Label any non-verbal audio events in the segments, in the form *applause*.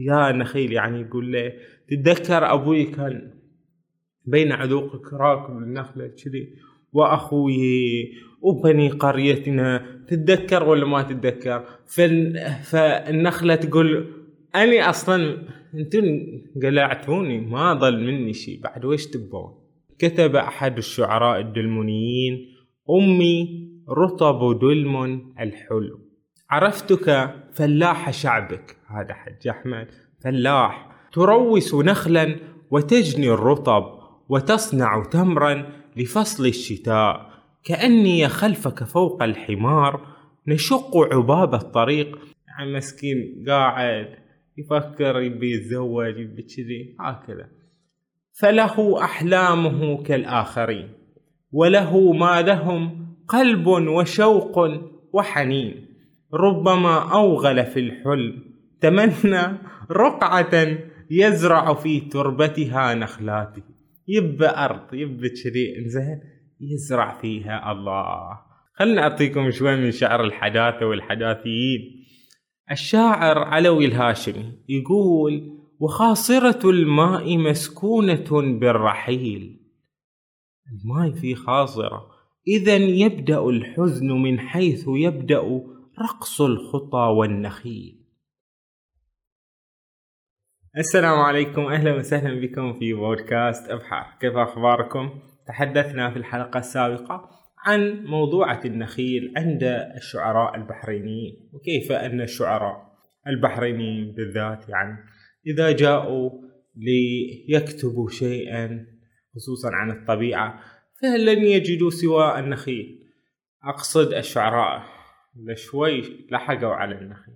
يا نخيل يعني يقول له تتذكر أبوي كان بين عذوقك راكب النخلة كذي وأخوي وبني قريتنا تتذكر ولا ما تتذكر؟ فالنخلة تقول أني أصلا أنتم قلعتوني ما ضل مني شيء بعد ويش تبون كتب أحد الشعراء الدلمونيين أمي رطب دلم الحلو عرفتك فلاح شعبك. هذا حج أحمد فلاح. تروس نخلا وتجني الرطب وتصنع تمرا لفصل الشتاء. كأني خلفك فوق الحمار نشق عباب الطريق. يعني مسكين قاعد يفكر يبي يتزوج يبي هكذا. فله أحلامه كالآخرين وله ما لهم قلب وشوق وحنين. ربما أوغل في الحلم. تمنى رقعة يزرع في تربتها نخلاته. يب أرض يب كذي زين يزرع فيها الله. خلنا أعطيكم شوي من شعر الحداثة والحداثيين. الشاعر علوي الهاشمي يقول وخاصرة الماء مسكونة بالرحيل. الماء فيه خاصرة. إذا يبدأ الحزن من حيث يبدأ رقص الخطى والنخيل. السلام عليكم. أهلا وسهلا بكم في بودكاست ابحار كيف أخباركم؟ تحدثنا في الحلقة السابقة عن موضوعة النخيل عند الشعراء البحرينيين وكيف أن الشعراء البحرينيين بالذات يعني إذا جاءوا ليكتبوا شيئا خصوصا عن الطبيعة فلن يجدوا سوى النخيل؟ أقصد الشعراء. لشوي لحقوا على النخيل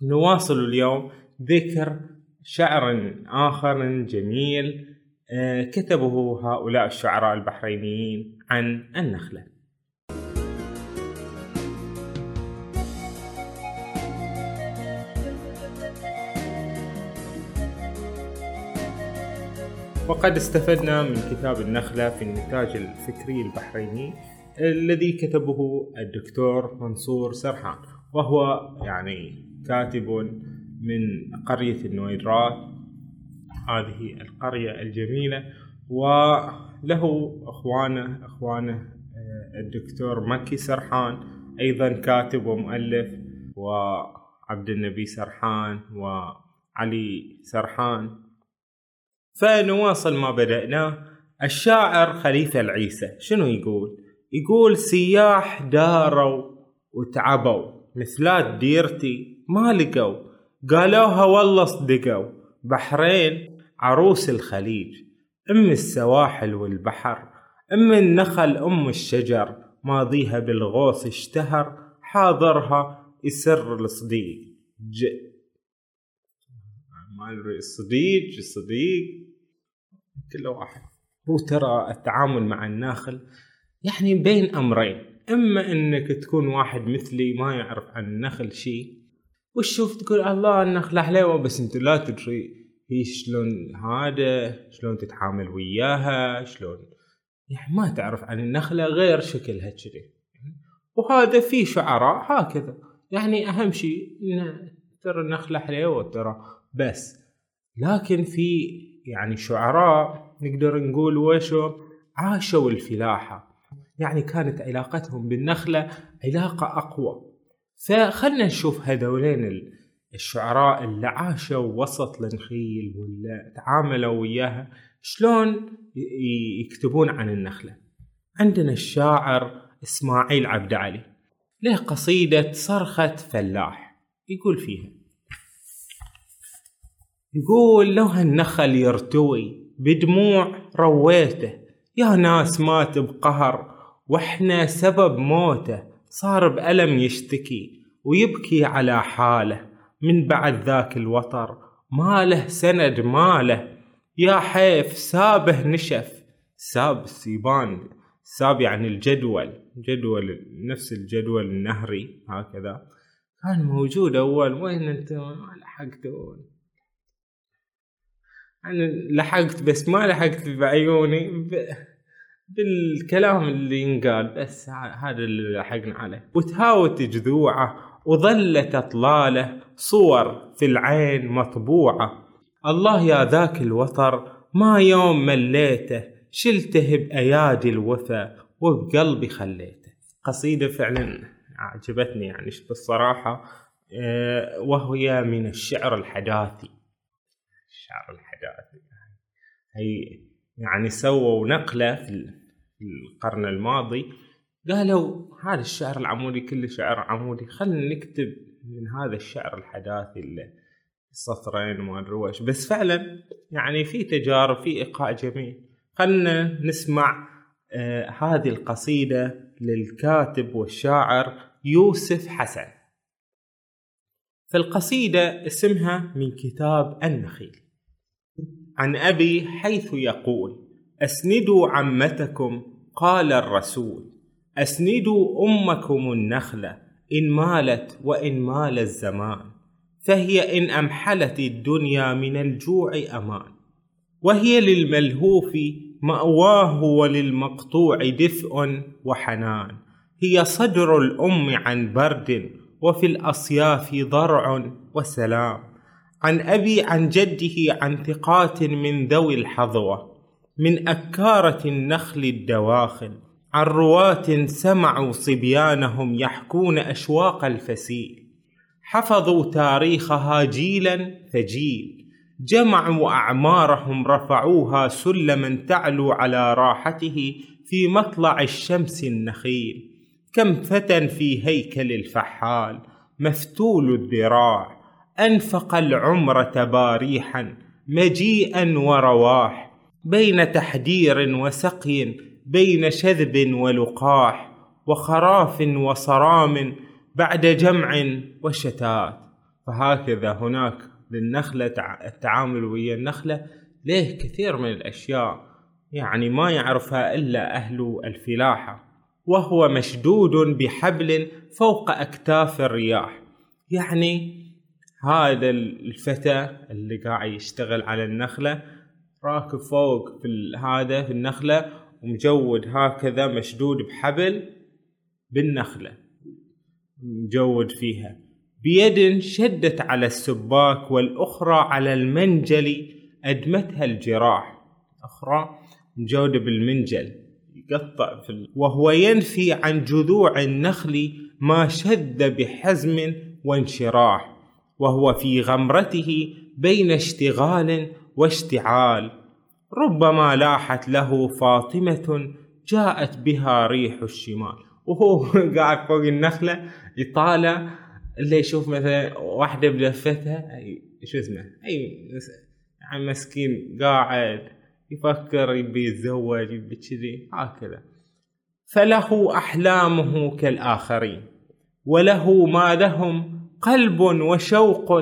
فنواصل اليوم ذكر شعر آخر جميل آه، كتبه هؤلاء الشعراء البحرينيين عن النخلة. وقد استفدنا من كتاب النخلة في النتاج الفكري البحريني الذي كتبه الدكتور منصور سرحان وهو يعني كاتب من قرية النويرات هذه القرية الجميلة وله أخوانه أخوانه آه، الدكتور مكي سرحان أيضا كاتب ومؤلف وعبد النبي سرحان وعلي سرحان. فنواصل ما بدأناه الشاعر خليفة العيسى شنو يقول؟ يقول سياح داروا وتعبوا مثلات ديرتي ما لقوا. قالوها والله صدقوا. بحرين عروس الخليج أم السواحل والبحر أم النخل أم الشجر. ماضيها بالغوص اشتهر حاضرها يسر الصديق. ج ما أدري الصديق الصديق كل واحد. هو ترى التعامل مع الناخل يعني بين أمرين. إما إنك تكون واحد مثلي ما يعرف عن النخل شيء وتشوف تقول الله النخلة حلوة بس أنت لا تدري هي شلون هذا شلون تتعامل وياها شلون؟ يعني ما تعرف عن النخلة غير شكلها كذي. وهذا في شعراء هكذا. يعني أهم شيء إن ترى النخلة حلوة ترى بس. لكن في يعني شعراء نقدر نقول وشو؟ عاشوا الفلاحة. يعني كانت علاقتهم بالنخلة علاقة أقوى. فخلنا نشوف هذولين الشعراء اللي عاشوا وسط النخيل ولا تعاملوا وياها شلون يكتبون عن النخلة. عندنا الشاعر إسماعيل عبد علي له قصيدة صرخة فلاح يقول فيها يقول لو هالنخل يرتوي بدموع رويته يا ناس مات بقهر وإحنا سبب موته صار بألم يشتكي ويبكي على حاله. من بعد ذاك الوطر ما له سند ما له يا حيف سابه نشف ساب السيبان ساب يعني الجدول جدول نفس الجدول النهري هكذا. كان موجود أول وين أنت؟ ما لحقتون أنا لحقت بس ما لحقت بعيوني. ب... بالكلام اللي ينقال بس هذا اللي لحقنا عليه. وتهاوت جذوعه وظلت أطلاله صور في العين مطبوعة. الله يا ذاك الوتر ما يوم مليته شلته بأيادي الوفا وبقلبي خليته. قصيدة فعلا عجبتني يعني بالصراحة؟ آه، وهي من الشعر الحداثي. الشعر الحداثي هي يعني سووا نقلة في القرن الماضي قالوا هذا الشعر العمودي كله شعر عمودي خلنا نكتب من هذا الشعر الحداثي السطرين وما أدري بس فعلا يعني في تجارب في إيقاع جميل. خلنا نسمع آه هذه القصيدة للكاتب والشاعر يوسف حسن. فالقصيدة اسمها من كتاب النخيل. عن أبي حيث يقول أسندوا عمتكم قال الرسول. أسندوا أمكم النخلة إن مالت وإن مال الزمان. فهي إن أمحلت الدنيا من الجوع أمان. وهي للملهوف مأواه وللمقطوع دفء وحنان. هي صدر الأم عن برد وفي الأصياف ضرع وسلام. عن أبي عن جده عن ثقات من ذوي الحظوة. من أكارة النخل الدواخل. عن رواة سمعوا صبيانهم يحكون أشواق الفسيل. حفظوا تاريخها جيلا فجيل. جمعوا أعمارهم رفعوها سلما تعلو على راحته في مطلع الشمس النخيل. كم فتى في هيكل الفحال. مفتول الذراع. أنفق العمر تباريحا. مجيئا ورواح بين تحدير وسقي بين شذب ولقاح وخراف وصرام بعد جمع وشتات. فهكذا هناك للنخلة التعامل ويا النخلة ليه كثير من الأشياء يعني ما يعرفها إلا أهل الفلاحة. وهو مشدود بحبل فوق أكتاف الرياح. يعني هذا الفتى اللي قاعد يشتغل على النخلة راكب فوق في هذا في النخلة ومجود هكذا مشدود بحبل بالنخلة مجود فيها. بيد شدت على السباك والأخرى على المنجل أدمتها الجراح. أخرى مجودة بالمنجل يقطع في ال... وهو ينفي عن جذوع النخل ما شذ بحزم وانشراح وهو في غمرته بين اشتغال واشتعال. ربما لاحت له فاطمة جاءت بها ريح الشمال. وهو *laughs* قاعد فوق النخلة يطالع اللي يشوف مثلا واحدة بلفتها أي شو اسمه أي يعني مسكين قاعد يفكر يبي يتزوج يبي كذي هكذا. فله أحلامه كالآخرين وله ما لهم قلب وشوق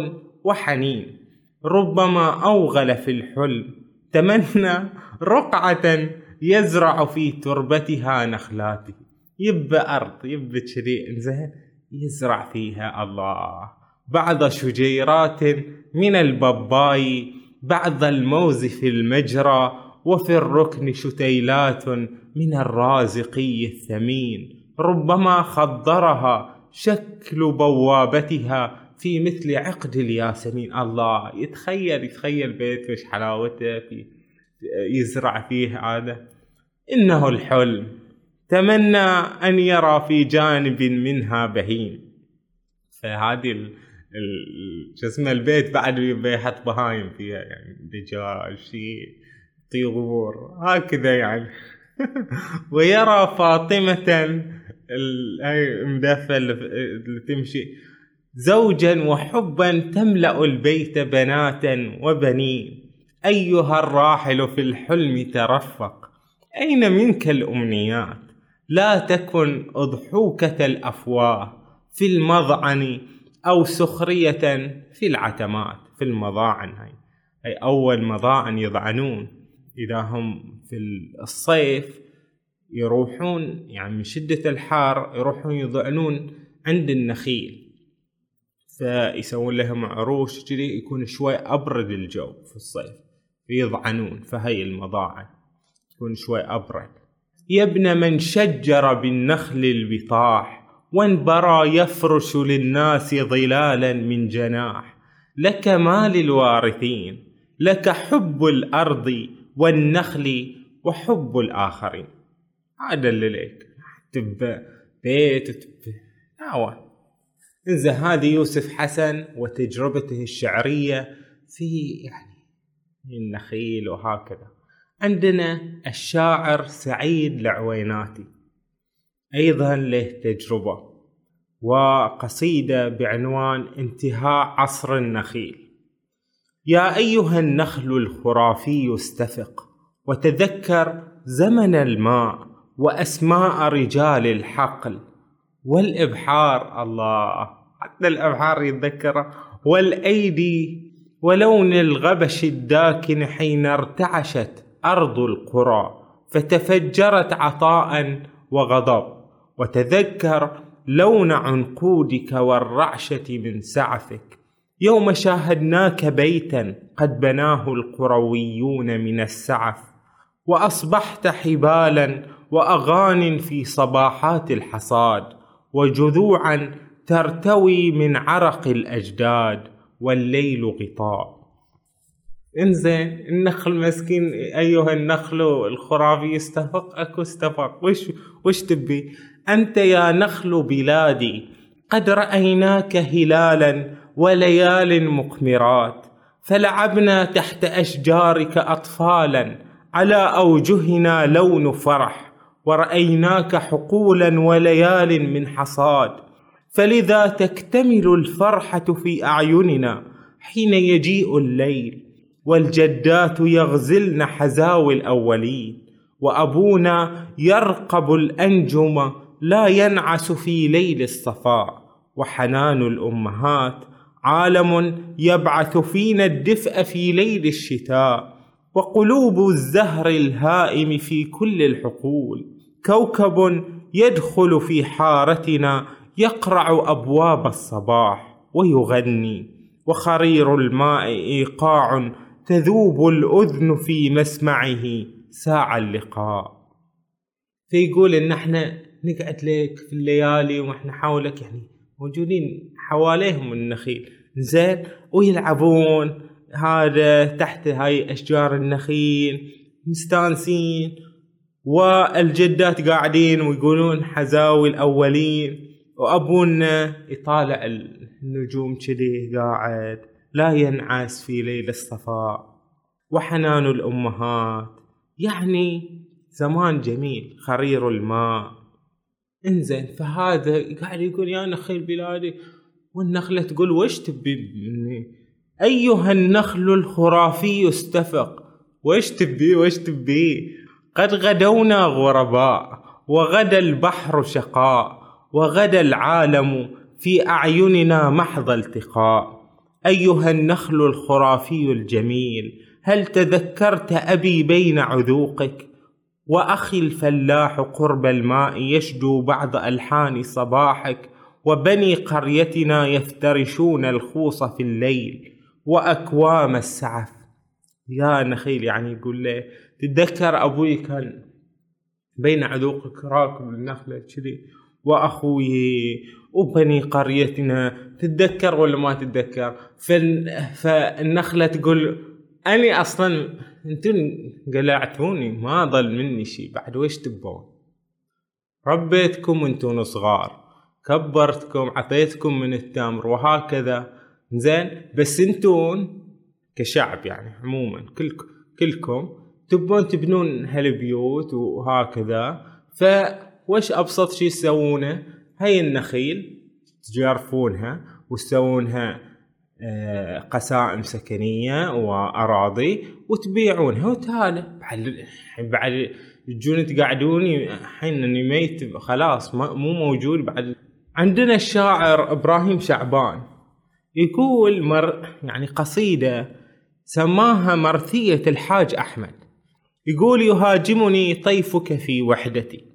وحنين. ربما أوغل في الحلم. تمنى رقعة يزرع في تربتها نخلاته. يب أرض يب كذي انزين يزرع فيها الله. بعض شجيرات من البباي بعض الموز في المجرى وفي الركن شتيلات من الرازقي الثمين. ربما خضرها شكل بوابتها في مثل عقد الياسمين. الله يتخيل يتخيل بيت وش حلاوته في يزرع فيه هذا. إنه الحلم. تمنى أن يرى في جانب منها بهيم. فهذه. شو اسمه البيت بعد يحط بهايم فيها يعني دجاج شيء طيور هكذا يعني. *laughs* ويرى فاطمة المدفة اللي تمشي. زوجا وحبا تملأ البيت بناتا وبنين. أيها الراحل في الحلم ترفق. أين منك الأمنيات؟ لا تكن أضحوكة الأفواه. في المضعن أو سخرية في العتمات. في المضاعن هاي. أي أول مضاعن يضعنون. إذا هم في الصيف يروحون يعني من شدة الحار يروحون يضعنون عند النخيل. فيسوون لهم عروش كذي يكون شوي أبرد الجو في الصيف فيضعنون فهي المضاعن تكون شوي أبرد. يا ابن من شجر بالنخل البطاح وانبرى يفرش للناس ظلالا من جناح. لك ما للوارثين لك حب الأرض والنخل وحب الآخرين. هذا اللي لك تب بيت تب دعوة انزين هذه يوسف حسن وتجربته الشعرية في يعني النخيل وهكذا. عندنا الشاعر سعيد العويناتي أيضا له تجربة وقصيدة بعنوان انتهاء عصر النخيل. يا أيها النخل الخرافي استفق وتذكر زمن الماء وأسماء رجال الحقل والإبحار الله حتى الأبحار يتذكره والأيدي ولون الغبش الداكن حين ارتعشت أرض القرى فتفجرت عطاء وغضب. وتذكر لون عنقودك والرعشة من سعفك. يوم شاهدناك بيتا قد بناه القرويون من السعف. وأصبحت حبالا وأغان في صباحات الحصاد. وجذوعا ترتوي من عرق الأجداد والليل غطاء. انزين النخل مسكين أيها النخل الخرافي استفق أكو استفق. وش وش تبي؟ أنت يا نخل بلادي قد رأيناك هلالا وليال مقمرات فلعبنا تحت أشجارك اطفالا على أوجهنا لون فرح ورأيناك حقولا وليال من حصاد. فلذا تكتمل الفرحة في أعيننا حين يجيء الليل والجدات يغزلن حزاوي الأولين وأبونا يرقب الأنجم لا ينعس في ليل الصفاء وحنان الأمهات عالم يبعث فينا الدفء في ليل الشتاء وقلوب الزهر الهائم في كل الحقول كوكب يدخل في حارتنا يقرع أبواب الصباح ويغني وخرير الماء إيقاع تذوب الأذن في مسمعه ساعة اللقاء. فيقول إن إحنا نقعد لك في الليالي وإحنا حولك يعني موجودين حواليهم النخيل. زين ويلعبون هذا تحت هاي أشجار النخيل مستانسين والجدات قاعدين ويقولون حزاوي الأولين. وأبونا يطالع النجوم كذي قاعد لا ينعس في ليل الصفاء. وحنان الأمهات يعني زمان جميل خرير الماء. انزين فهذا قاعد يقول يا نخيل بلادي والنخلة تقول وش تبي مني؟ أيها النخل الخرافي استفق وش تبي وش تبي؟ قد غدونا غرباء وغدا البحر شقاء. وغدا العالم في أعيننا محض التقاء. أيها النخل الخرافي الجميل هل تذكرت أبي بين عذوقك؟ وأخي الفلاح قرب الماء يشدو بعض ألحان صباحك وبني قريتنا يفترشون الخوص في الليل. وأكوام السعف. يا نخيل يعني يقول له تتذكر أبوي كان بين عذوقك راكب النخلة كذي وأخوي وبني قريتنا تتذكر ولا ما تتذكر؟ فالنخلة تقول أني أصلا أنتم قلعتوني ما ضل مني شي. بعد ويش تبون؟ ربيتكم وأنتم صغار كبرتكم عطيتكم من التمر وهكذا. زين بس انتون كشعب يعني عموما كلكم كلكم تبون تبنون هالبيوت وهكذا. فوش أبسط شي تسوونه هاي النخيل تجرفونها وتسوونها آه، قسائم سكنية وأراضي وتبيعونها وتهالة بعد بعد تجون تقعدوني الحين إني ميت خلاص مو موجود بعد. عندنا الشاعر إبراهيم شعبان يقول مر يعني قصيدة سماها مرثية الحاج أحمد. يقول يهاجمني طيفك في وحدتي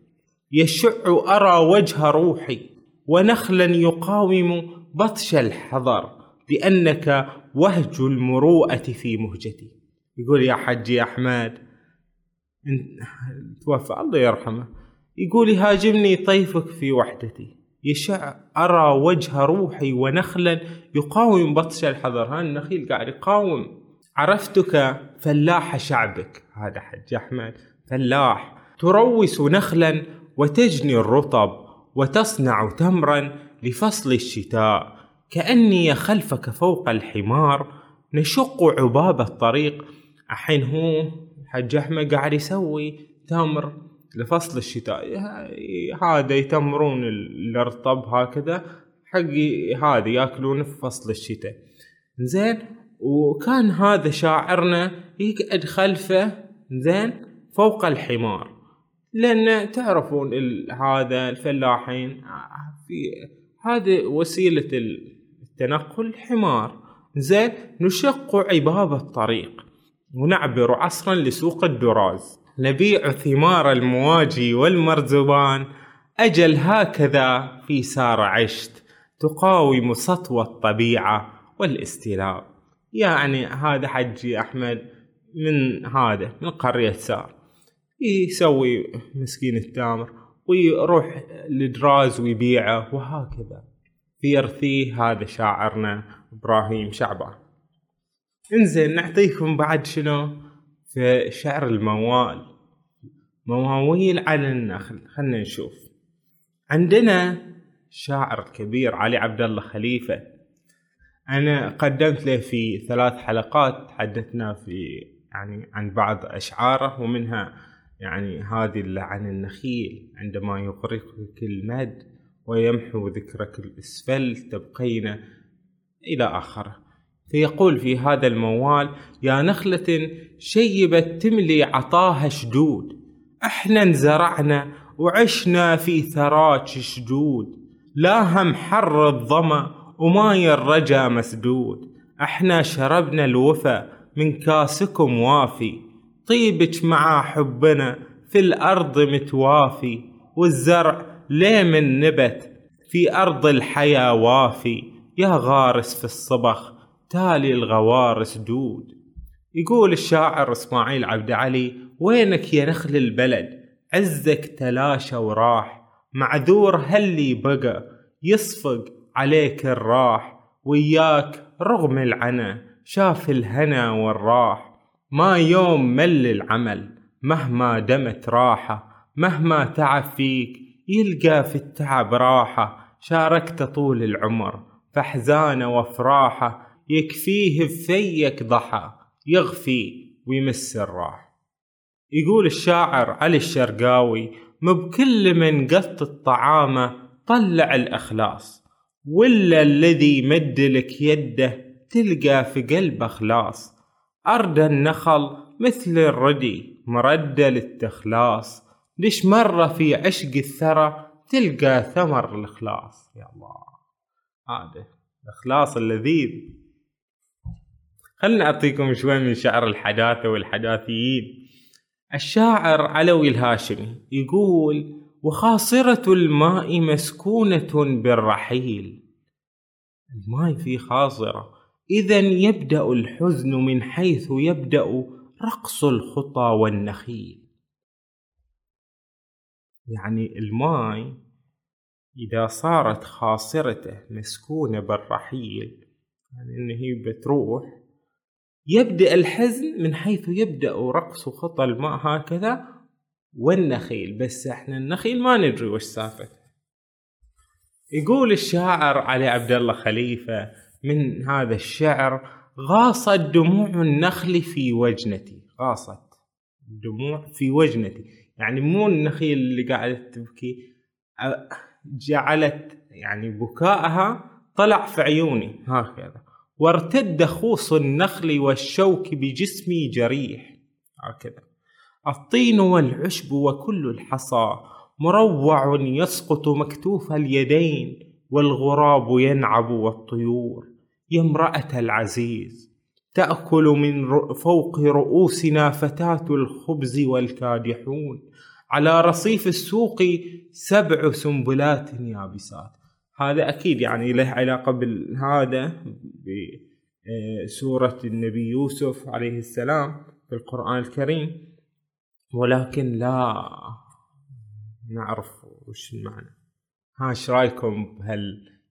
يشع أرى وجه روحي ونخلا يقاوم بطش الحضر لأنك وهج المروءة في مهجتي. يقول يا حجي أحمد توفى الله يرحمه. يقول يهاجمني طيفك في وحدتي. يشع أرى وجه روحي ونخلا يقاوم بطش الحذر. ها النخيل قاعد يقاوم. عرفتك فلاح شعبك. هذا حج أحمد فلاح. تروس نخلا وتجني الرطب وتصنع تمرا لفصل الشتاء. كأني خلفك فوق الحمار. نشق عباب الطريق. الحين هو حج أحمد قاعد يسوي تمر لفصل الشتاء. هذا يتمرون الرطب هكذا. حق هذا يأكلون في فصل الشتاء. زين. وكان هذا شاعرنا يقعد خلفه. زين. فوق الحمار. لأن تعرفون هذا الفلاحين في هذه وسيلة التنقل حمار. زين نشق عباب الطريق. ونعبر عصرا لسوق الدراز. نبيع ثمار المواجي والمرزبان. أجل هكذا في سار عشت. تقاوم سطوى الطبيعة والاستلاب يعني هذا حجي أحمد من هذا من قرية سار. يسوي مسكين التامر ويروح لدراز ويبيعه وهكذا. في يرثيه هذا شاعرنا إبراهيم شعبان. انزين نعطيكم بعد شنو؟ في شعر الموال. مواويل على النخل خلنا نشوف. عندنا شاعر كبير علي عبد الله خليفة. أنا قدمت له في ثلاث حلقات تحدثنا في يعني عن بعض أشعاره ومنها يعني هذه عن النخيل عندما يغرقك المد ويمحو ذكرك الأسفل تبقين إلى آخره فيقول في هذا الموال يا نخلة شيبت تملي عطاها شدود أحنا انزرعنا وعشنا في ثراك شدود لا هم حر الظمأ وماي الرجا مسدود أحنا شربنا الوفأ من كاسكم وافي طيبك مع حبنا في الأرض متوافي والزرع ليه من نبت في أرض الحياة وافي. يا غارس في الصبخ تالي الغوارس دود. يقول الشاعر إسماعيل عبد علي وينك يا نخل البلد؟ عزك تلاشى وراح. معذور هاللي بقى يصفق عليك الراح. وياك رغم العنا شاف الهنا والراح. ما يوم مل العمل مهما دمت راحة مهما تعب فيك يلقى في التعب راحة. شاركت طول العمر فأحزانه وافراحه يكفيه بفيك ضحى يغفي ويمس الراح. يقول الشاعر علي الشرقاوي مبكل من قط الطعامة طلع الأخلاص ولا الذي مدلك يده تلقى في قلبه خلاص أرد النخل مثل الردي مردة للتخلاص. ليش مرة في عشق الثرى تلقى ثمر الإخلاص؟ يا الله. هذا الإخلاص اللذيذ خلنا أعطيكم شوي من شعر الحداثة والحداثيين. الشاعر علوي الهاشمي يقول وخاصرة الماء مسكونة بالرحيل. الماء فيه خاصرة. إذا يبدأ الحزن من حيث يبدأ رقص الخطى والنخيل. يعني الماي إذا صارت خاصرته مسكونة بالرحيل يعني إن هي بتروح يبدأ الحزن من حيث يبدأ رقص خطى الماء هكذا والنخيل. بس إحنا النخيل ما ندري وش سالفته. يقول الشاعر علي عبد الله خليفة من هذا الشعر غاصت دموع النخل في وجنتي. غاصت دموع في وجنتي. يعني مو النخيل اللي قاعدة تبكي جعلت يعني بكائها طلع في عيوني. هكذا. وارتد خوص النخل والشوك بجسمي جريح. هكذا. الطين والعشب وكل الحصى مروع يسقط مكتوف اليدين والغراب ينعب والطيور. يا امرأة العزيز تأكل من فوق رؤوسنا فتاة الخبز والكادحون. على رصيف السوق سبع سنبلات يابسات. هذا أكيد يعني له علاقة بهذا بسورة النبي يوسف عليه السلام في القرآن الكريم. ولكن لا نعرف وش المعنى. ها إيش رأيكم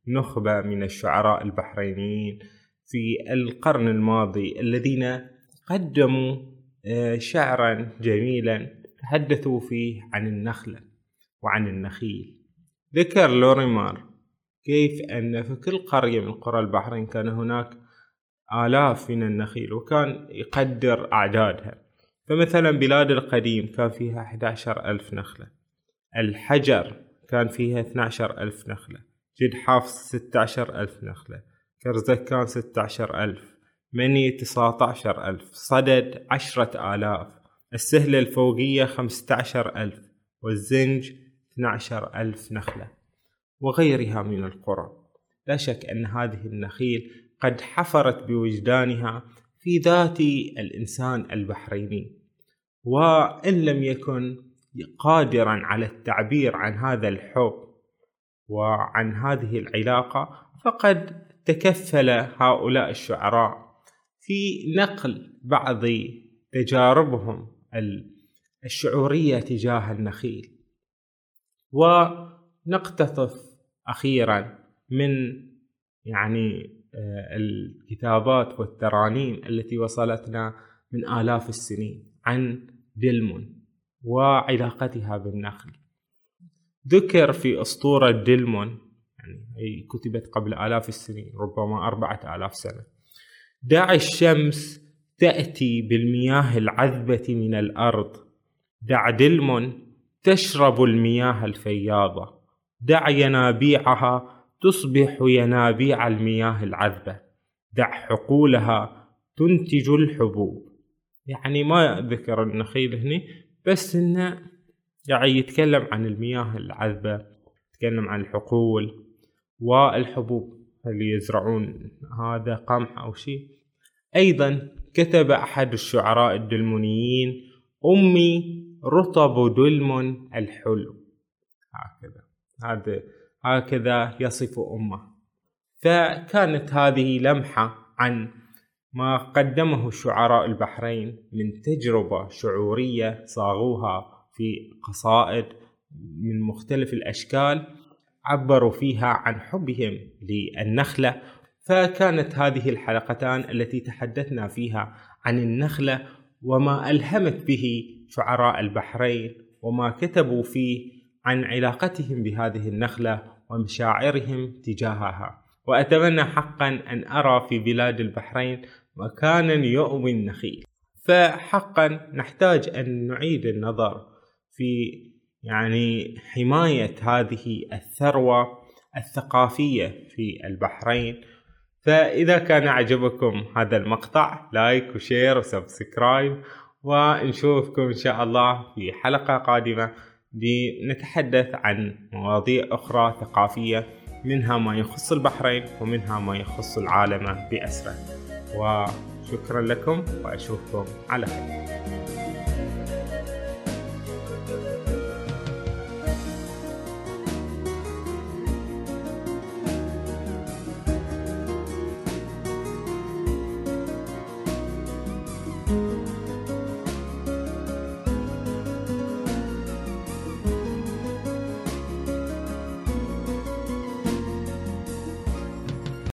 بهالنخبة من الشعراء البحرينيين في القرن الماضي الذين قدموا آه، شعرا جميلا تحدثوا فيه عن النخلة وعن النخيل. ذكر لوريمار كيف أن في كل قرية من قرى البحرين كان هناك آلاف من النخيل وكان يقدر أعدادها. فمثلا بلاد القديم كان فيها 11 ألف نخلة. الحجر كان فيها 12 ألف نخلة. جد حافظ 16 ألف نخلة. كرزكان 16 ألف. مني 19 ألف. صدد عشرة آلاف. السهلة الفوقية 15 ألف. والزنج 12 ألف نخلة. وغيرها من القرى. لا شك أن هذه النخيل قد حفرت بوجدانها في ذات الإنسان البحريني. وإن لم يكن قادرا على التعبير عن هذا الحب وعن هذه العلاقة فقد تكفل هؤلاء الشعراء في نقل بعض تجاربهم الشعورية تجاه النخيل. ونقتطف أخيرا من يعني آه، الكتابات والترانيم التي وصلتنا من آلاف السنين عن دلمون وعلاقتها بالنخل. ذكر في أسطورة دلمون يعني هي كتبت قبل آلاف السنين ربما أربعة آلاف سنة. دع الشمس تأتي بالمياه العذبة من الأرض. دع دلمون تشرب المياه الفياضة. دع ينابيعها تصبح ينابيع المياه العذبة. دع حقولها تنتج الحبوب. يعني ما ذكر النخيل هنا بس إنه يعني يتكلم عن المياه العذبة يتكلم عن الحقول والحبوب اللي يزرعون هذا قمح أو شيء. أيضا كتب أحد الشعراء الدلمونيين أمي رطب دلم الحلو. هكذا. هذا هكذا يصف أمه. فكانت هذه لمحة عن ما قدمه شعراء البحرين من تجربة شعورية صاغوها في قصائد من مختلف الأشكال عبروا فيها عن حبهم للنخلة فكانت هذه الحلقتان التي تحدثنا فيها عن النخلة وما ألهمت به شعراء البحرين وما كتبوا فيه عن علاقتهم بهذه النخلة ومشاعرهم تجاهها. وأتمنى حقا أن أرى في بلاد البحرين مكانا يؤوي النخيل. فحقا نحتاج أن نعيد النظر في يعني حماية هذه الثروة الثقافية في البحرين. فإذا كان عجبكم هذا المقطع like و share و subscribe ونشوفكم إن شاء الله في حلقة قادمة لنتحدث عن مواضيع أخرى ثقافية منها ما يخص البحرين ومنها ما يخص العالم بأسره. وشكرا لكم وأشوفكم على خير.